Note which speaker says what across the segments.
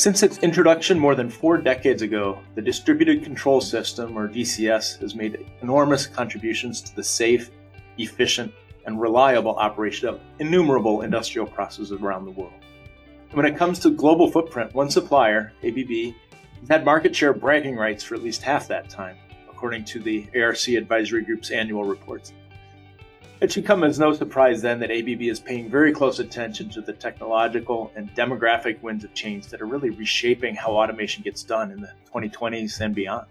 Speaker 1: Since its introduction more than four decades ago, the Distributed Control System, or DCS, has made enormous contributions to the safe, efficient, and reliable operation of innumerable industrial processes around the world. And when it comes to global footprint, one supplier, ABB, has had market share bragging rights for at least half that time, according to the ARC Advisory Group's annual reports. It should come as no surprise then that ABB is paying very close attention to the technological and demographic winds of change that are really reshaping how automation gets done in the 2020s and beyond.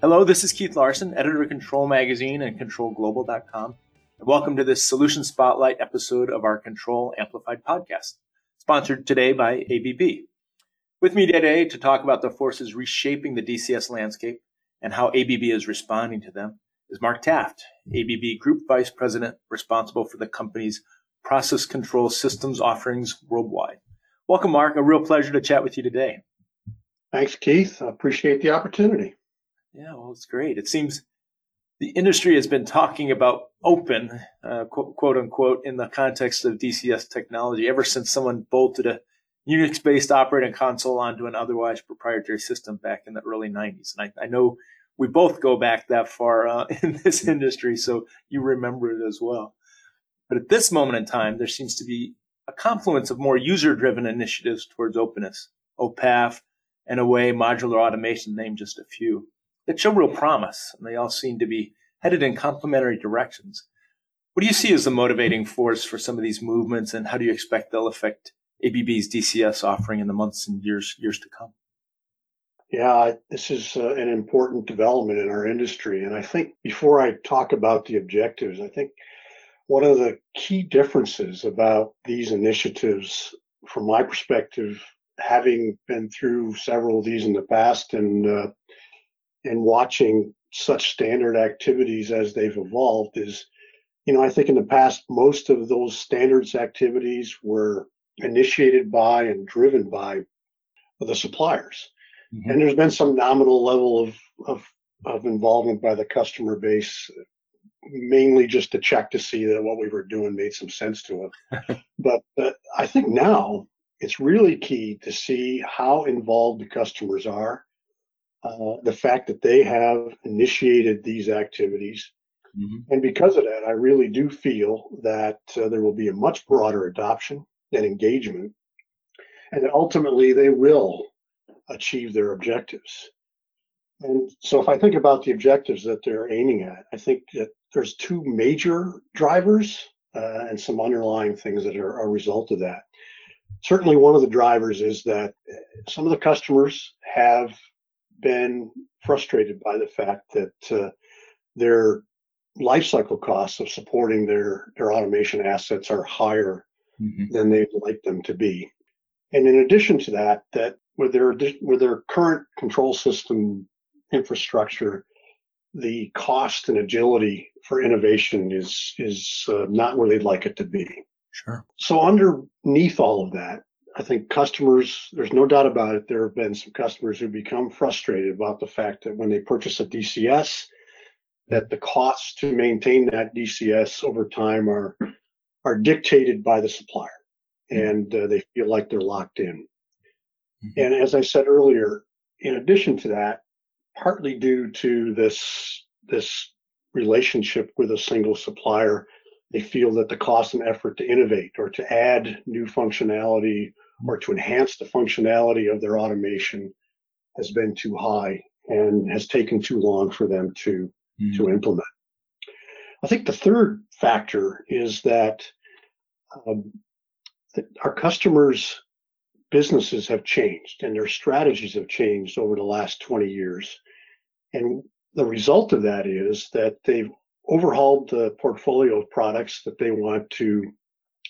Speaker 1: Hello, this is Keith Larson, editor of Control Magazine and ControlGlobal.com, and welcome to this Solution Spotlight episode of our Control Amplified podcast, sponsored today by ABB. With me today to talk about the forces reshaping the DCS landscape and how ABB is responding to them is Mark Taft, ABB Group Vice President responsible for the company's process control systems offerings worldwide. Welcome, Mark. A real pleasure to chat with you today.
Speaker 2: Thanks, Keith. I appreciate the opportunity.
Speaker 1: Yeah, well, it's great. It seems the industry has been talking about open, uh, quote, quote, unquote, in the context of DCS technology ever since someone bolted a Unix based operating console onto an otherwise proprietary system back in the early 90s. And I, I know we both go back that far uh, in this industry, so you remember it as well. But at this moment in time, there seems to be a confluence of more user-driven initiatives towards openness, OPAF, NAMUR modular automation, name just a few, that show real promise, and they all seem to be headed in complementary directions. What do you see as the motivating force for some of these movements, and how do you expect they'll affect ABB's DCS offering in the months and years years to come?
Speaker 2: Yeah, this is uh, an important development in our industry. And I think before I talk about the objectives, I think one of the key differences about these initiatives, from my perspective, having been through several of these in the past and uh, and watching such standard activities as they've evolved, is you know I think in the past most of those standards activities were initiated by and driven by the suppliers Mm-hmm. And there's been some nominal level of, of, of involvement by the customer base, mainly just to check to see that what we were doing made some sense to them. but uh, I think now it's really key to see how involved the customers are, uh, the fact that they have initiated these activities. Mm-hmm. And because of that, I really do feel that uh, there will be a much broader adoption and engagement, and that ultimately they will achieve their objectives. And so if I think about the objectives that they're aiming at, I think that there's two major drivers uh, and some underlying things that are a result of that. Certainly, one of the drivers is that some of the customers have been frustrated by the fact that uh, their lifecycle costs of supporting their, their automation assets are higher mm-hmm. than they'd like them to be. And in addition to that, that with their with their current control system infrastructure, the cost and agility for innovation is is uh, not where they'd like it to be.
Speaker 1: Sure.
Speaker 2: So underneath all of that, I think customers, there's no doubt about it, there have been some customers who become frustrated about the fact that when they purchase a DCS, that the costs to maintain that DCS over time are are dictated by the supplier, mm-hmm. and uh, they feel like they're locked in. Mm-hmm. And as I said earlier, in addition to that, partly due to this this relationship with a single supplier, they feel that the cost and effort to innovate or to add new functionality or to enhance the functionality of their automation has been too high and has taken too long for them to mm-hmm. to implement. I think the third factor is that, um, that our customers businesses have changed and their strategies have changed over the last 20 years. And the result of that is that they've overhauled the portfolio of products that they want to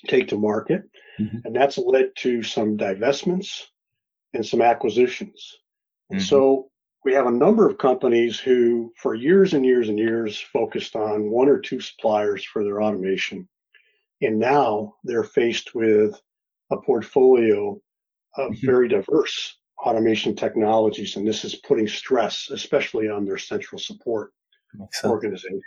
Speaker 2: take to market. Mm-hmm. And that's led to some divestments and some acquisitions. Mm-hmm. so we have a number of companies who, for years and years and years, focused on one or two suppliers for their automation. And now they're faced with a portfolio of mm-hmm. very diverse automation technologies, and this is putting stress, especially on their central support organizations.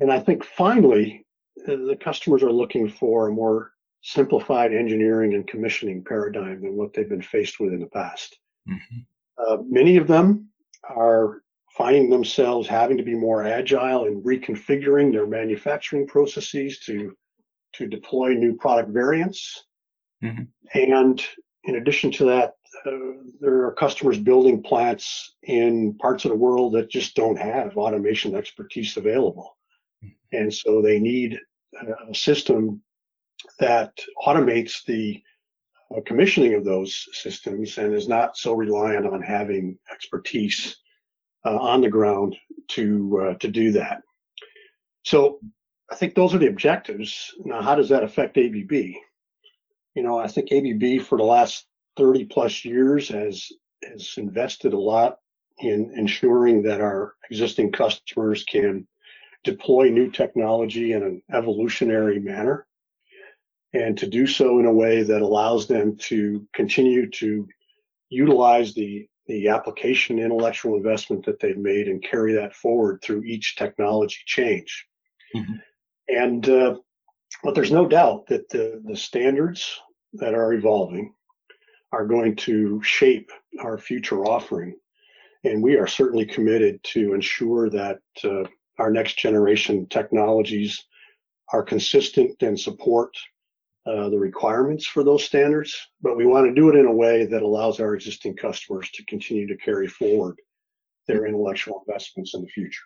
Speaker 2: And I think finally, uh, the customers are looking for a more simplified engineering and commissioning paradigm than what they've been faced with in the past. Mm-hmm. Uh, many of them are finding themselves having to be more agile in reconfiguring their manufacturing processes to to deploy new product variants. Mm-hmm. And in addition to that, uh, there are customers building plants in parts of the world that just don't have automation expertise available. Mm-hmm. And so they need a system that automates the uh, commissioning of those systems and is not so reliant on having expertise uh, on the ground to uh, to do that. So I think those are the objectives. Now, how does that affect ABB? You know, I think ABB for the last 30 plus years has has invested a lot in ensuring that our existing customers can deploy new technology in an evolutionary manner and to do so in a way that allows them to continue to utilize the the application intellectual investment that they've made and carry that forward through each technology change. Mm-hmm. And uh, but there's no doubt that the the standards that are evolving are going to shape our future offering, and we are certainly committed to ensure that uh, our next generation technologies are consistent and support uh, the requirements for those standards, but we want to do it in a way that allows our existing customers to continue to carry forward their intellectual investments in the future.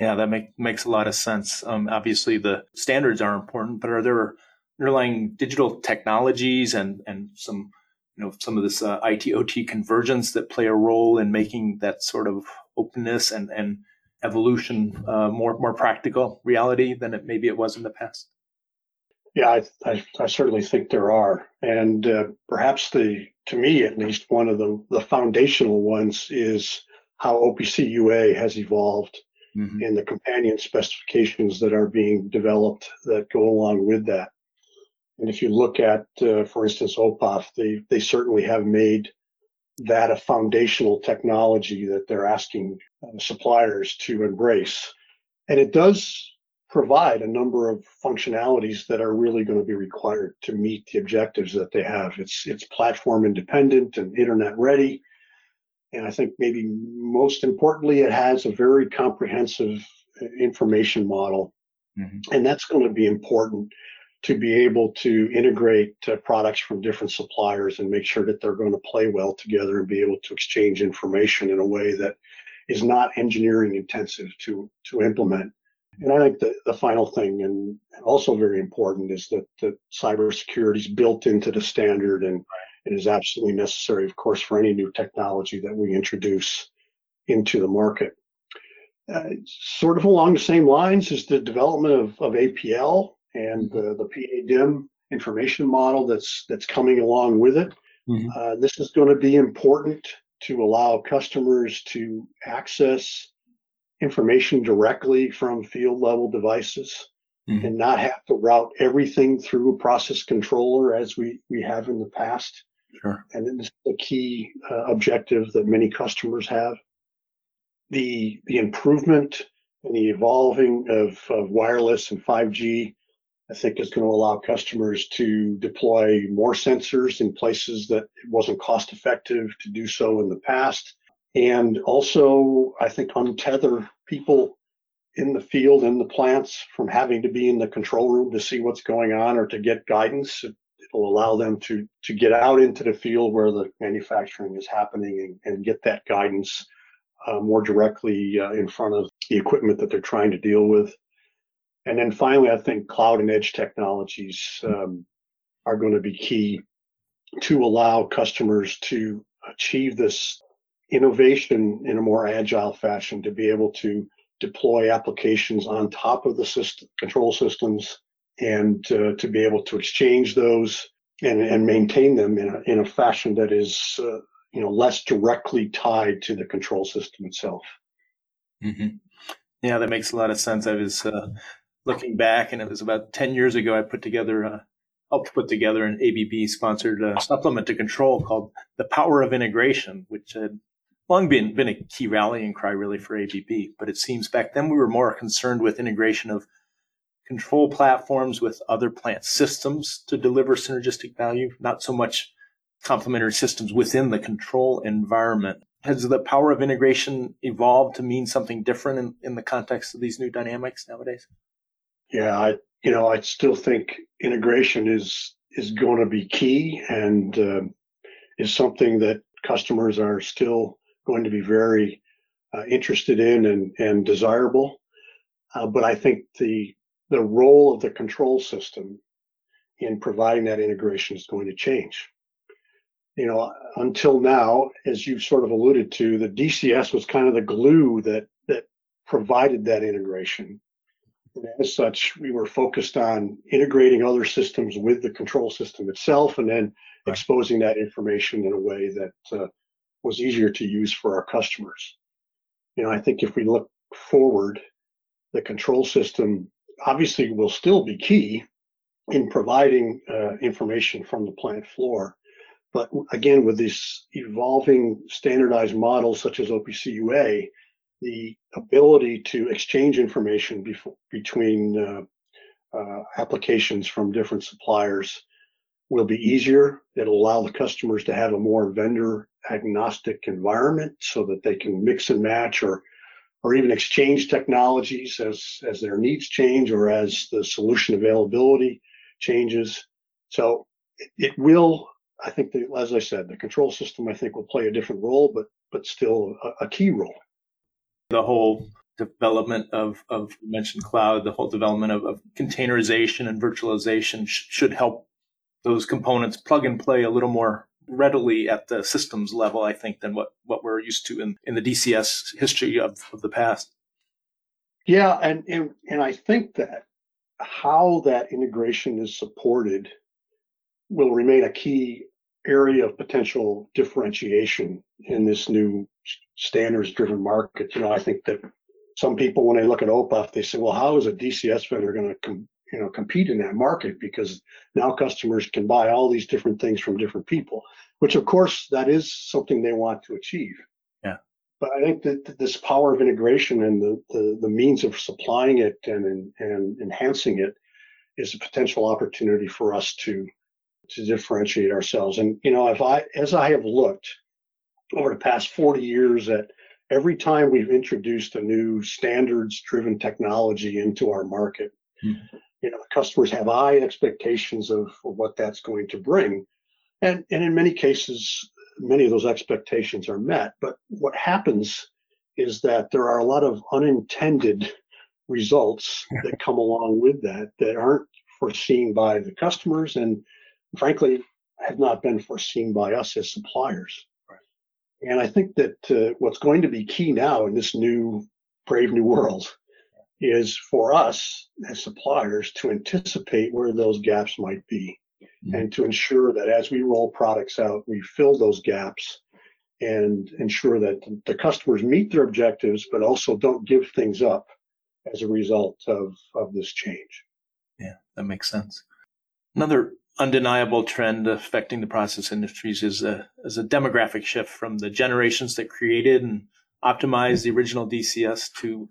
Speaker 1: Yeah, that make, makes a lot of sense. Um, obviously, the standards are important, but are there underlying digital technologies and and some you know some of this uh, IT OT convergence that play a role in making that sort of openness and and evolution uh, more more practical reality than it maybe it was in the past?
Speaker 2: Yeah, I, I, I certainly think there are, and uh, perhaps the, to me at least, one of the the foundational ones is how OPC UA has evolved mm-hmm. and the companion specifications that are being developed that go along with that. And if you look at, uh, for instance, OPAF, they they certainly have made that a foundational technology that they're asking uh, suppliers to embrace, and it does provide a number of functionalities that are really going to be required to meet the objectives that they have. It's it's platform independent and internet ready. And I think maybe most importantly, it has a very comprehensive information model. Mm-hmm. And that's going to be important to be able to integrate uh, products from different suppliers and make sure that they're going to play well together and be able to exchange information in a way that is not engineering intensive to to implement. And I think the, the final thing, and also very important, is that the cybersecurity is built into the standard and it is absolutely necessary, of course, for any new technology that we introduce into the market. Uh, sort of along the same lines is the development of, of APL and the, the PADIM information model that's that's coming along with it. Mm-hmm. Uh, this is going to be important to allow customers to access information directly from field level devices mm-hmm. and not have to route everything through a process controller as we, we have in the past. Sure. And it's a key uh, objective that many customers have. The, the improvement and the evolving of, of wireless and 5G, I think is going to allow customers to deploy more sensors in places that it wasn't cost effective to do so in the past and also I think untether people in the field in the plants from having to be in the control room to see what's going on or to get guidance. Will allow them to to get out into the field where the manufacturing is happening and, and get that guidance uh, more directly uh, in front of the equipment that they're trying to deal with. And then finally, I think cloud and edge technologies um, are going to be key to allow customers to achieve this innovation in a more agile fashion to be able to deploy applications on top of the system, control systems and to be able to exchange those and, and maintain them in a, in a fashion that is uh, you know less directly tied to the control system itself.
Speaker 1: Mm-hmm. Yeah, that makes a lot of sense. I was uh, looking back, and it was about ten years ago. I put together uh, helped put together an ABB sponsored uh, supplement to control called "The Power of Integration," which had long been, been a key rallying cry really for ABB. But it seems back then we were more concerned with integration of control platforms with other plant systems to deliver synergistic value, not so much complementary systems within the control environment. Has the power of integration evolved to mean something different in, in the context of these new dynamics nowadays?
Speaker 2: Yeah, I you know I still think integration is is going to be key and uh, is something that customers are still going to be very uh, interested in and, and desirable. Uh, but I think the the role of the control system in providing that integration is going to change. You know, until now, as you've sort of alluded to, the DCS was kind of the glue that that provided that integration. And as such, we were focused on integrating other systems with the control system itself, and then right. exposing that information in a way that uh, was easier to use for our customers. You know, I think if we look forward, the control system obviously will still be key in providing uh, information from the plant floor. But again, with these evolving standardized models such as OPC UA, the ability to exchange information before, between uh, uh, applications from different suppliers will be easier. It'll allow the customers to have a more vendor agnostic environment so that they can mix and match or or even exchange technologies as, as their needs change or as the solution availability changes. So it, it will, I think, as I said, the control system, I think, will play a different role, but but still a, a key role.
Speaker 1: The whole development of, of mentioned cloud, the whole development of, of containerization and virtualization sh- should help those components plug and play a little more readily at the systems level, I think, than what, what we're used to in, in the DCS history of, of the past.
Speaker 2: Yeah, and, and and I think that how that integration is supported will remain a key area of potential differentiation in this new standards driven market. You know, I think that some people, when they look at OPAF, they say, well, how is a DCS vendor going to com- you know compete in that market because now customers can buy all these different things from different people which of course that is something they want to achieve.
Speaker 1: Yeah.
Speaker 2: But i think that this power of integration and the the, the means of supplying it and and enhancing it is a potential opportunity for us to to differentiate ourselves. And you know if i as i have looked over the past 40 years at every time we've introduced a new standards driven technology into our market mm-hmm you know, customers have high expectations of, of what that's going to bring. And, and in many cases, many of those expectations are met. But what happens is that there are a lot of unintended results that come along with that that aren't foreseen by the customers and frankly have not been foreseen by us as suppliers. Right. And I think that uh, what's going to be key now in this new brave new world is for us as suppliers to anticipate where those gaps might be mm-hmm. and to ensure that as we roll products out, we fill those gaps and ensure that the customers meet their objectives, but also don't give things up as a result of, of this change.
Speaker 1: Yeah, that makes sense. Another undeniable trend affecting the process industries is a, is a demographic shift from the generations that created and optimized the original DCS to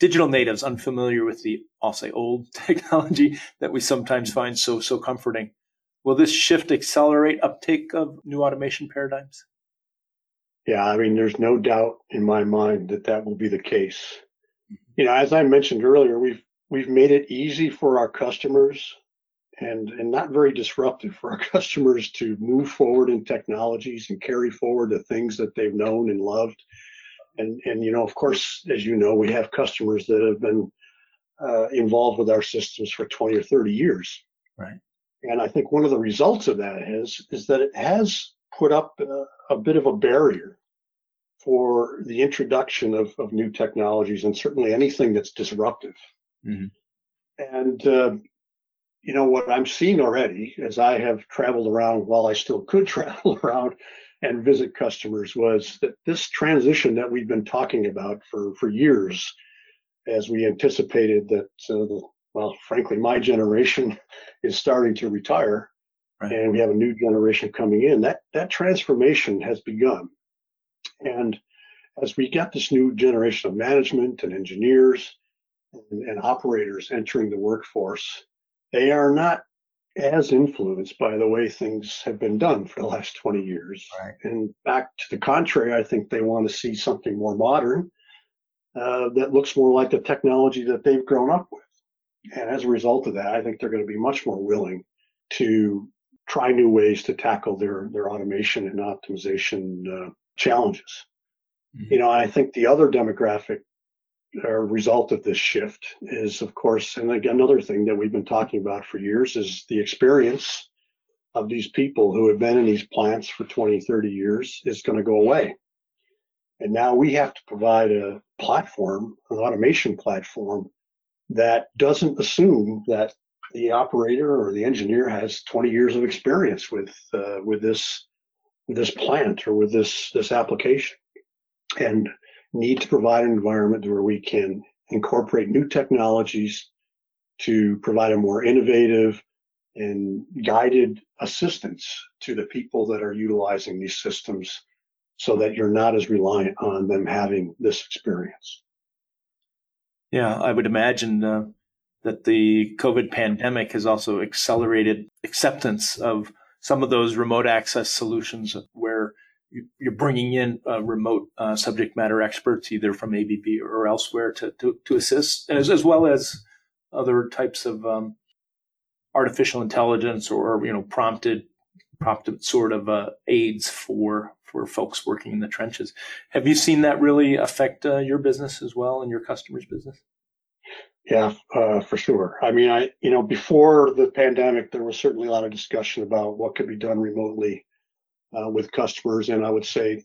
Speaker 1: digital natives unfamiliar with the, I'll say, old technology that we sometimes find so, so comforting. Will this shift accelerate uptake of new automation paradigms?
Speaker 2: Yeah, I mean, there's no doubt in my mind that that will be the case. Mm-hmm. You know, as I mentioned earlier, we've we've made it easy for our customers and and not very disruptive for our customers to move forward in technologies and carry forward the things that they've known and loved and and you know, of course, as you know, we have customers that have been uh, involved with our systems for 20 or 30 years.
Speaker 1: Right.
Speaker 2: And I think one of the results of that is is that it has put up a, a bit of a barrier for the introduction of, of new technologies and certainly anything that's disruptive. Mm-hmm. And uh, you know what I'm seeing already, as I have traveled around while I still could travel around, and visit customers was that this transition that we've been talking about for, for years, as we anticipated that, uh, the, well, frankly, my generation is starting to retire right. and we have a new generation coming in, that, that transformation has begun. And as we get this new generation of management and engineers, and, and operators entering the workforce, they are not as influenced by the way things have been done for the last 20 years.
Speaker 1: Right.
Speaker 2: And back to the contrary, I think they want to see something more modern uh, that looks more like the technology that they've grown up with. And as a result of that, I think they're going to be much more willing to try new ways to tackle their, their automation and optimization uh, challenges. Mm-hmm. You know, I think the other demographic uh, result of this shift is, of course, and again, another thing that we've been talking about for years is the experience of these people who have been in these plants for 20, 30 years is going to go away. And now we have to provide a platform, an automation platform that doesn't assume that the operator or the engineer has 20 years of experience with uh, with this this plant or with this this application and need to provide an environment where we can incorporate new technologies to provide a more innovative and guided assistance to the people that are utilizing these systems so that you're not as reliant on them having this experience.
Speaker 1: Yeah, I would imagine uh, that the COVID pandemic has also accelerated acceptance of some of those remote access solutions where you're bringing in uh, remote uh, subject matter experts, either from ABB or elsewhere, to to, to assist, as, as well as other types of um, artificial intelligence or you know prompted prompted sort of uh, aids for for folks working in the trenches. Have you seen that really affect uh, your business as well and your customers' business?
Speaker 2: Yeah, uh, for sure. I mean, I you know before the pandemic, there was certainly a lot of discussion about what could be done remotely uh, with customers. And I would say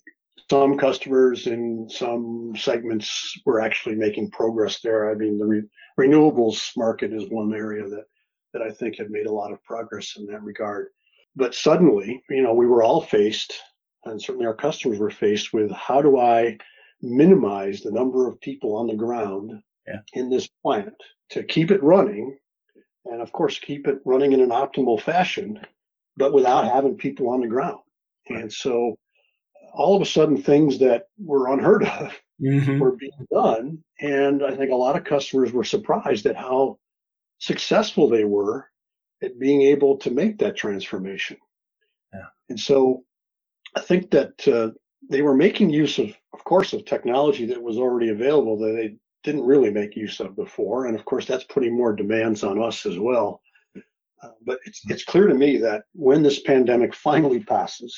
Speaker 2: some customers in some segments were actually making progress there. I mean, the re- renewables market is one area that, that I think had made a lot of progress in that regard. But suddenly, you know, we were all faced, and certainly our customers were faced with how do I minimize the number of people on the ground yeah. in this plant to keep it running and of course keep it running in an optimal fashion but without having people on the ground and so all of a sudden, things that were unheard of mm-hmm. were being done. And I think a lot of customers were surprised at how successful they were at being able to make that transformation. Yeah. And so I think that uh, they were making use of, of course, of technology that was already available that they didn't really make use of before. And of course, that's putting more demands on us as well. Uh, but it's, it's clear to me that when this pandemic finally passes,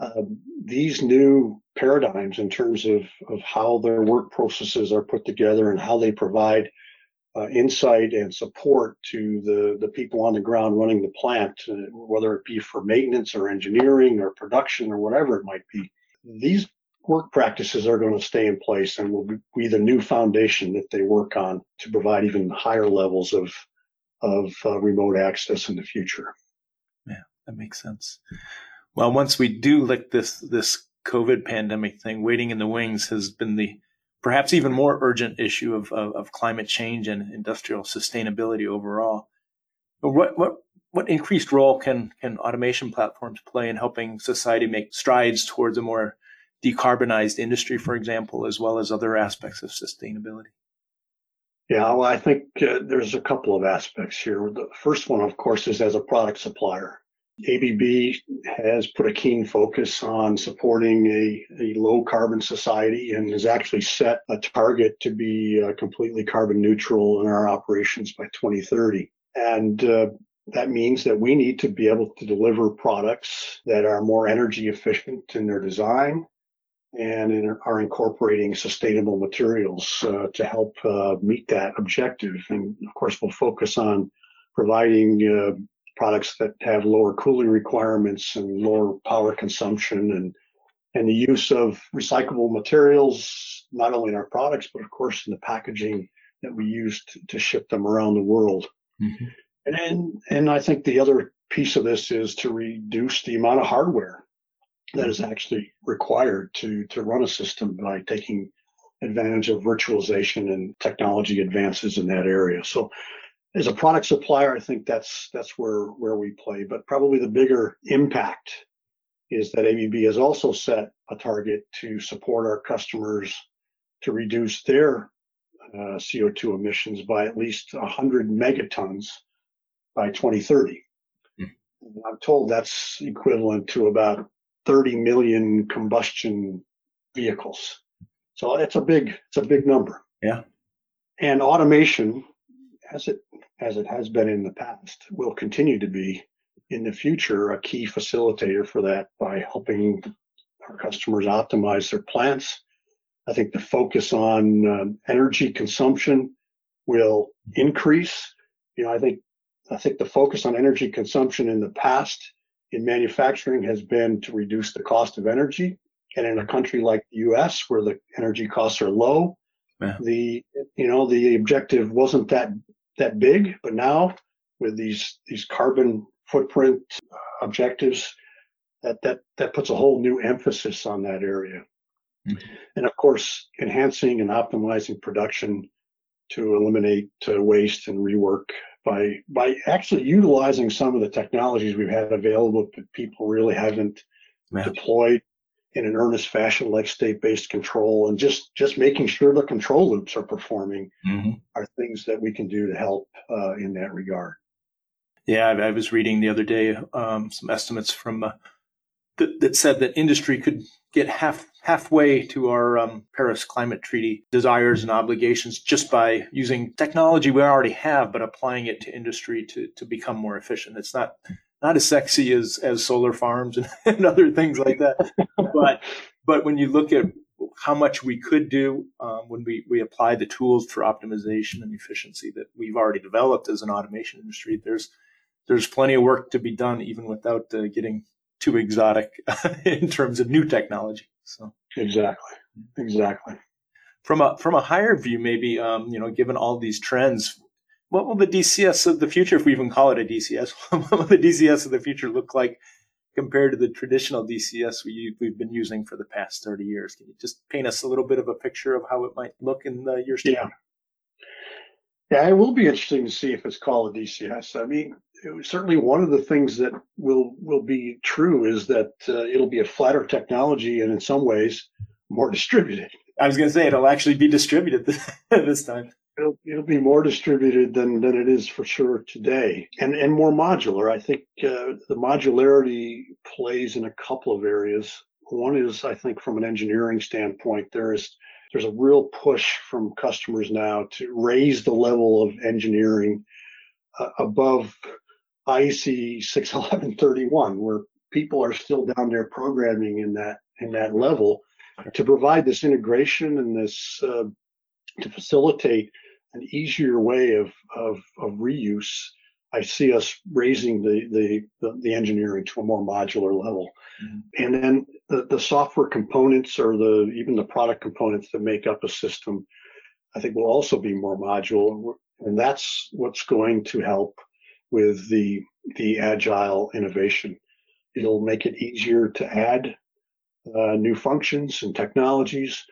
Speaker 2: um, these new paradigms in terms of, of how their work processes are put together and how they provide uh, insight and support to the, the people on the ground running the plant, uh, whether it be for maintenance or engineering or production or whatever it might be. These work practices are going to stay in place and will be the new foundation that they work on to provide even higher levels of, of uh, remote access in the future.
Speaker 1: Yeah, that makes sense well, once we do lick this this COVID pandemic thing, waiting in the wings has been the perhaps even more urgent issue of, of, of climate change and industrial sustainability overall. But what what what increased role can can automation platforms play in helping society make strides towards a more decarbonized industry, for example, as well as other aspects of sustainability?
Speaker 2: Yeah, well, I think uh, there's a couple of aspects here. The first one, of course, is as a product supplier. ABB has put a keen focus on supporting a, a low carbon society and has actually set a target to be uh, completely carbon neutral in our operations by 2030. And uh, that means that we need to be able to deliver products that are more energy efficient in their design and in, are incorporating sustainable materials uh, to help uh, meet that objective. And of course, we'll focus on providing uh, products that have lower cooling requirements and lower power consumption and and the use of recyclable materials not only in our products but of course in the packaging that we use to, to ship them around the world mm-hmm. and, and and i think the other piece of this is to reduce the amount of hardware that is actually required to to run a system by taking advantage of virtualization and technology advances in that area so as a product supplier, I think that's that's where where we play. But probably the bigger impact is that ABB has also set a target to support our customers to reduce their uh, CO2 emissions by at least 100 megatons by 2030. Mm. I'm told that's equivalent to about 30 million combustion vehicles. So it's a big it's a big number.
Speaker 1: Yeah.
Speaker 2: And automation, as it as it has been in the past, will continue to be in the future a key facilitator for that by helping our customers optimize their plants. I think the focus on uh, energy consumption will increase. You know, I think I think the focus on energy consumption in the past in manufacturing has been to reduce the cost of energy. And in a country like the US where the energy costs are low, yeah. the you know the objective wasn't that that big, but now with these these carbon footprint objectives, that that that puts a whole new emphasis on that area. Mm-hmm. And of course, enhancing and optimizing production to eliminate uh, waste and rework by by actually utilizing some of the technologies we've had available that people really haven't yeah. deployed in an earnest fashion like state-based control and just just making sure the control loops are performing mm-hmm. are things that we can do to help uh, in that regard
Speaker 1: yeah i, I was reading the other day um, some estimates from uh, that, that said that industry could get half halfway to our um, Paris Climate Treaty desires and obligations just by using technology we already have, but applying it to industry to to become more efficient. It's not not as sexy as as solar farms and, and other things like that, but but when you look at how much we could do um, when we, we apply the tools for optimization and efficiency that we've already developed as an automation industry, there's there's plenty of work to be done even without uh, getting too exotic in terms of new technology. So
Speaker 2: exactly, exactly.
Speaker 1: From a from a higher view, maybe um, you know, given all these trends, what will the DCS of the future, if we even call it a DCS, what will the DCS of the future look like compared to the traditional DCS we, we've been using for the past 30 years? Can you just paint us a little bit of a picture of how it might look in the years to
Speaker 2: come? Yeah, it will be interesting to see if it's called a DCS. I mean, certainly one of the things that will will be true is that uh, it'll be a flatter technology and in some ways more distributed.
Speaker 1: I was going to say it'll actually be distributed this time.
Speaker 2: It'll, it'll be more distributed than, than it is for sure today and, and more modular. I think uh, the modularity plays in a couple of areas. One is, I think, from an engineering standpoint, there is there's a real push from customers now to raise the level of engineering uh, above IEC 61131, where people are still down there programming in that in that level to provide this integration and this uh, to facilitate an easier way of, of, of reuse. I see us raising the, the, the, the engineering to a more modular level. Mm-hmm. And then the, the software components or the even the product components that make up a system, I think will also be more modular. And that's what's going to help with the the agile innovation. It'll make it easier to add uh, new functions and technologies,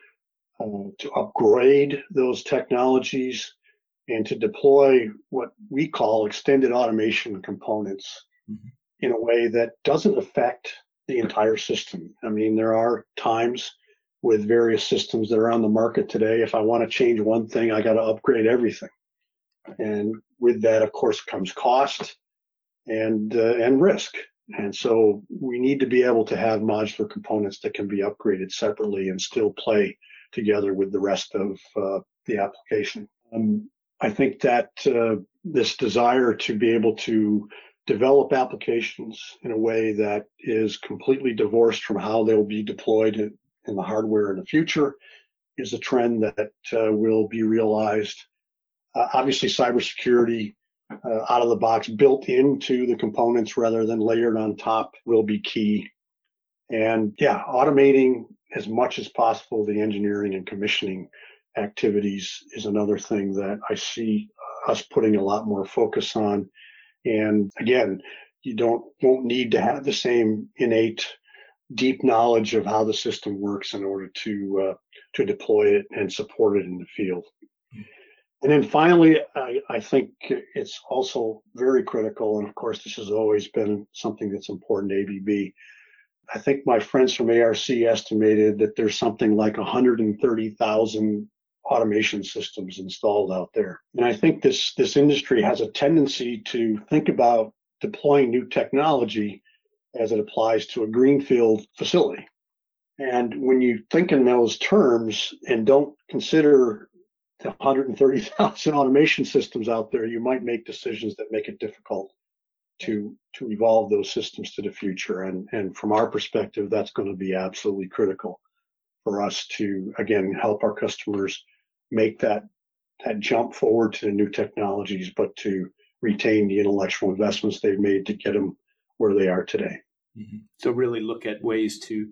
Speaker 2: uh, to upgrade those technologies, and to deploy what we call extended automation components mm-hmm. in a way that doesn't affect the entire system. I mean, there are times with various systems that are on the market today. If I want to change one thing, I got to upgrade everything. And with that, of course, comes cost and uh, and risk. And so we need to be able to have modular components that can be upgraded separately and still play together with the rest of uh, the application. Um, I think that uh, this desire to be able to develop applications in a way that is completely divorced from how they'll be deployed in, the hardware in the future is a trend that uh, will be realized uh, obviously, cybersecurity uh, out of the box, built into the components rather than layered on top, will be key. And yeah, automating as much as possible the engineering and commissioning activities is another thing that I see us putting a lot more focus on. And again, you don't won't need to have the same innate deep knowledge of how the system works in order to uh, to deploy it and support it in the field. And then finally, I, I, think it's also very critical, and of course, this has always been something that's important to ABB. I think my friends from ARC estimated that there's something like 130,000 automation systems installed out there. And I think this this industry has a tendency to think about deploying new technology as it applies to a greenfield facility. And when you think in those terms and don't consider the 130,000 automation systems out there, you might make decisions that make it difficult to to evolve those systems to the future. And and from our perspective, that's going to be absolutely critical for us to again help our customers make that that jump forward to the new technologies, but to retain the intellectual investments they've made to get them where they are today.
Speaker 1: Mm-hmm. So really look at ways to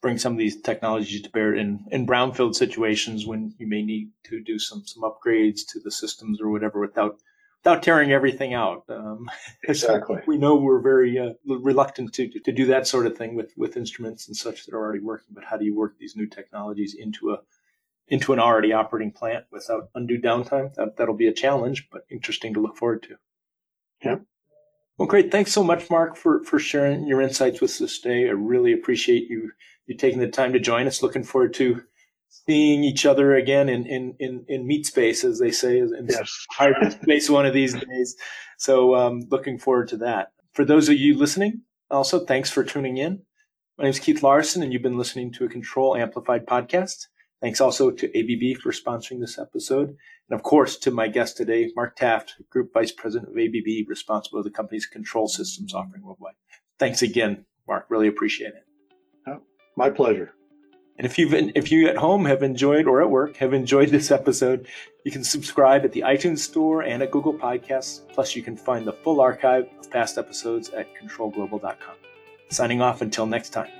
Speaker 1: bring some of these technologies to bear in, in brownfield situations when you may need to do some some upgrades to the systems or whatever without without tearing everything out. Um,
Speaker 2: exactly.
Speaker 1: we know we're very uh, reluctant to, to do that sort of thing with with instruments and such that are already working. But how do you work these new technologies into a into an already operating plant without undue downtime? That that'll be a challenge, but interesting to look forward to.
Speaker 2: Yeah.
Speaker 1: Well, great. Thanks so much, Mark, for, for sharing your insights with us today. I really appreciate you you taking the time to join us. Looking forward to seeing each other again in in in, in meat space, as they say, in
Speaker 2: yes.
Speaker 1: hybrid space one of these days. So, um, looking forward to that. For those of you listening, also thanks for tuning in. My name is Keith Larson, and you've been listening to a Control Amplified podcast. Thanks also to ABB for sponsoring this episode. And of course, to my guest today, Mark Taft, Group Vice President of ABB, responsible for the company's control systems offering worldwide. Thanks again, Mark. Really appreciate it.
Speaker 2: Oh, my pleasure.
Speaker 1: And if you've if you at home have enjoyed or at work have enjoyed this episode, you can subscribe at the iTunes Store and at Google Podcasts. Plus, you can find the full archive of past episodes at controlglobal.com. Signing off until next time.